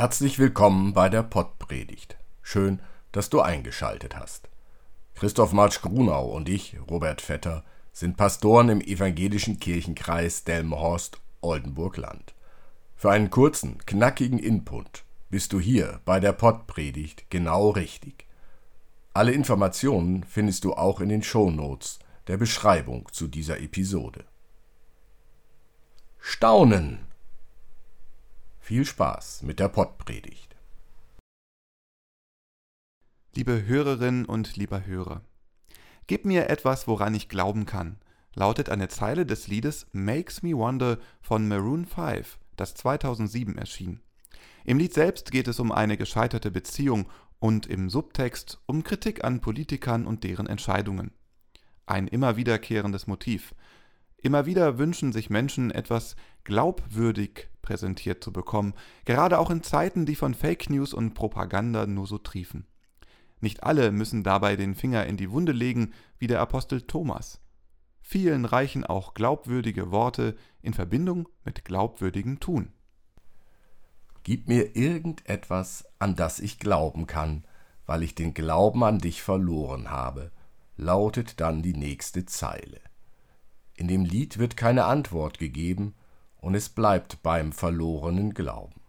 Herzlich willkommen bei der Pottpredigt. Schön, dass du eingeschaltet hast. Christoph Marsch Grunau und ich, Robert Vetter, sind Pastoren im evangelischen Kirchenkreis Delmenhorst-Oldenburg-Land. Für einen kurzen, knackigen Input bist du hier bei der Pottpredigt genau richtig. Alle Informationen findest du auch in den Shownotes der Beschreibung zu dieser Episode. Staunen viel Spaß mit der Pottpredigt. Liebe Hörerinnen und lieber Hörer, Gib mir etwas, woran ich glauben kann, lautet eine Zeile des Liedes Makes Me Wonder von Maroon 5, das 2007 erschien. Im Lied selbst geht es um eine gescheiterte Beziehung und im Subtext um Kritik an Politikern und deren Entscheidungen. Ein immer wiederkehrendes Motiv. Immer wieder wünschen sich Menschen etwas glaubwürdig präsentiert zu bekommen, gerade auch in Zeiten, die von Fake News und Propaganda nur so triefen. Nicht alle müssen dabei den Finger in die Wunde legen, wie der Apostel Thomas. Vielen reichen auch glaubwürdige Worte in Verbindung mit glaubwürdigem Tun. Gib mir irgendetwas, an das ich glauben kann, weil ich den Glauben an dich verloren habe, lautet dann die nächste Zeile. In dem Lied wird keine Antwort gegeben, und es bleibt beim verlorenen Glauben.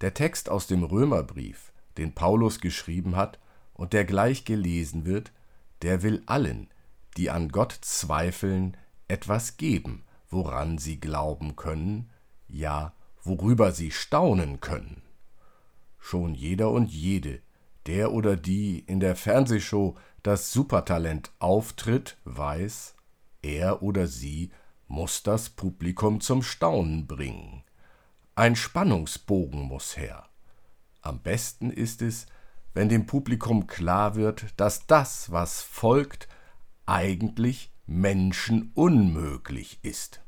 Der Text aus dem Römerbrief, den Paulus geschrieben hat und der gleich gelesen wird, der will allen, die an Gott zweifeln, etwas geben, woran sie glauben können, ja, worüber sie staunen können. Schon jeder und jede, der oder die in der Fernsehshow das Supertalent auftritt, weiß, er oder sie muss das Publikum zum Staunen bringen. Ein Spannungsbogen muss her. Am besten ist es, wenn dem Publikum klar wird, dass das, was folgt, eigentlich menschenunmöglich ist.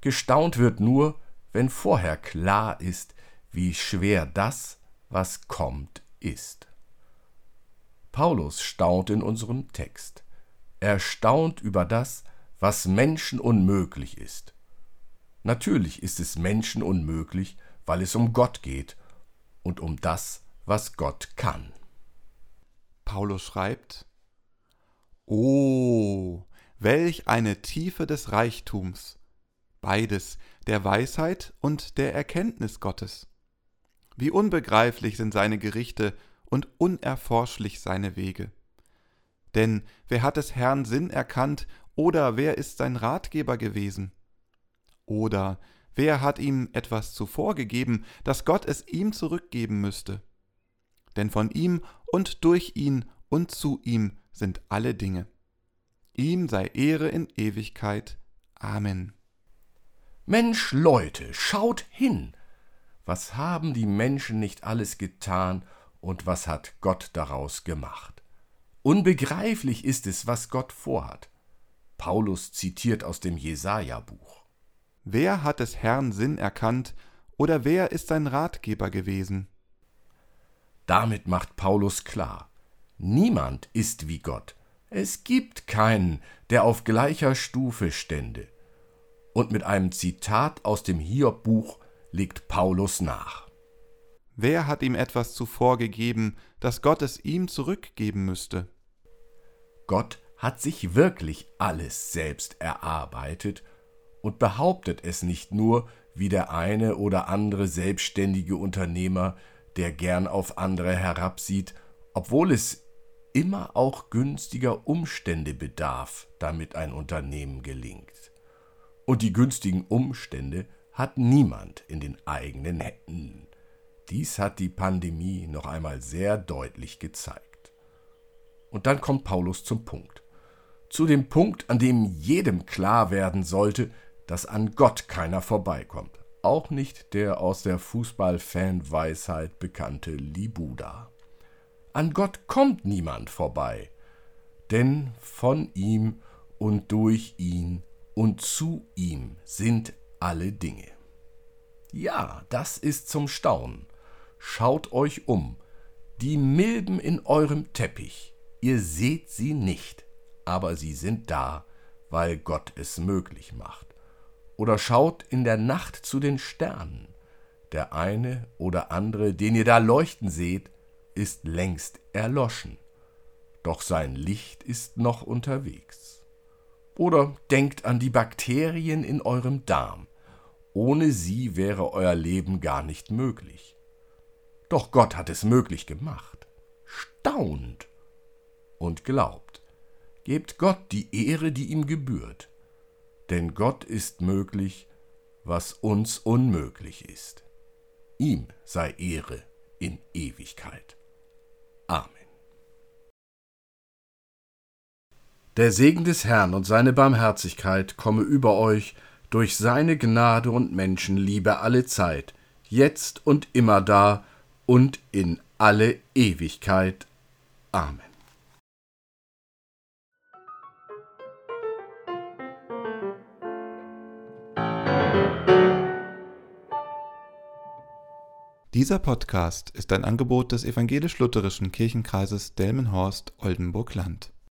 Gestaunt wird nur, wenn vorher klar ist, wie schwer das, was kommt, ist. Paulus staunt in unserem Text. Er staunt über das, was Menschen unmöglich ist. Natürlich ist es Menschen unmöglich, weil es um Gott geht und um das, was Gott kann. Paulus schreibt, Oh, welch eine Tiefe des Reichtums, beides der Weisheit und der Erkenntnis Gottes. Wie unbegreiflich sind seine Gerichte und unerforschlich seine Wege. Denn wer hat des Herrn Sinn erkannt oder wer ist sein Ratgeber gewesen? Oder wer hat ihm etwas zuvor gegeben, dass Gott es ihm zurückgeben müsste? Denn von ihm und durch ihn und zu ihm sind alle Dinge. Ihm sei Ehre in Ewigkeit. Amen. Mensch, Leute, schaut hin! Was haben die Menschen nicht alles getan und was hat Gott daraus gemacht? Unbegreiflich ist es, was Gott vorhat. Paulus zitiert aus dem Jesaja-Buch. Wer hat des Herrn Sinn erkannt oder wer ist sein Ratgeber gewesen? Damit macht Paulus klar, niemand ist wie Gott. Es gibt keinen, der auf gleicher Stufe stände. Und mit einem Zitat aus dem Hiob-Buch legt Paulus nach. Wer hat ihm etwas zuvor gegeben, dass Gott es ihm zurückgeben müsste? Gott hat sich wirklich alles selbst erarbeitet und behauptet es nicht nur wie der eine oder andere selbstständige Unternehmer, der gern auf andere herabsieht, obwohl es immer auch günstiger Umstände bedarf, damit ein Unternehmen gelingt. Und die günstigen Umstände hat niemand in den eigenen Händen. Dies hat die Pandemie noch einmal sehr deutlich gezeigt. Und dann kommt Paulus zum Punkt zu dem Punkt, an dem jedem klar werden sollte, dass an Gott keiner vorbeikommt. Auch nicht der aus der Fußballfan-Weisheit bekannte Libuda. An Gott kommt niemand vorbei, denn von ihm und durch ihn und zu ihm sind alle Dinge. Ja, das ist zum Staunen. Schaut euch um. Die Milben in eurem Teppich, ihr seht sie nicht aber sie sind da, weil Gott es möglich macht. Oder schaut in der Nacht zu den Sternen. Der eine oder andere, den ihr da leuchten seht, ist längst erloschen, doch sein Licht ist noch unterwegs. Oder denkt an die Bakterien in eurem Darm. Ohne sie wäre euer Leben gar nicht möglich. Doch Gott hat es möglich gemacht. Staunt und glaubt. Gebt Gott die Ehre, die ihm gebührt. Denn Gott ist möglich, was uns unmöglich ist. Ihm sei Ehre in Ewigkeit. Amen. Der Segen des Herrn und seine Barmherzigkeit komme über euch durch seine Gnade und Menschenliebe alle Zeit, jetzt und immer da und in alle Ewigkeit. Amen. Dieser Podcast ist ein Angebot des evangelisch-lutherischen Kirchenkreises Delmenhorst-Oldenburg-Land.